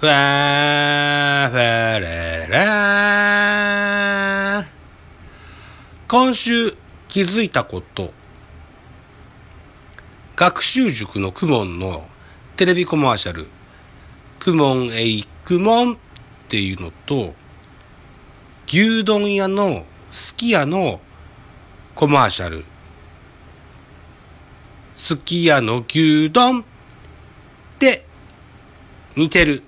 ファーファレラ今週気づいたこと。学習塾のクモンのテレビコマーシャル、クモンエイくもんっていうのと、牛丼屋のすき家のコマーシャル、すき家の牛丼って似てる。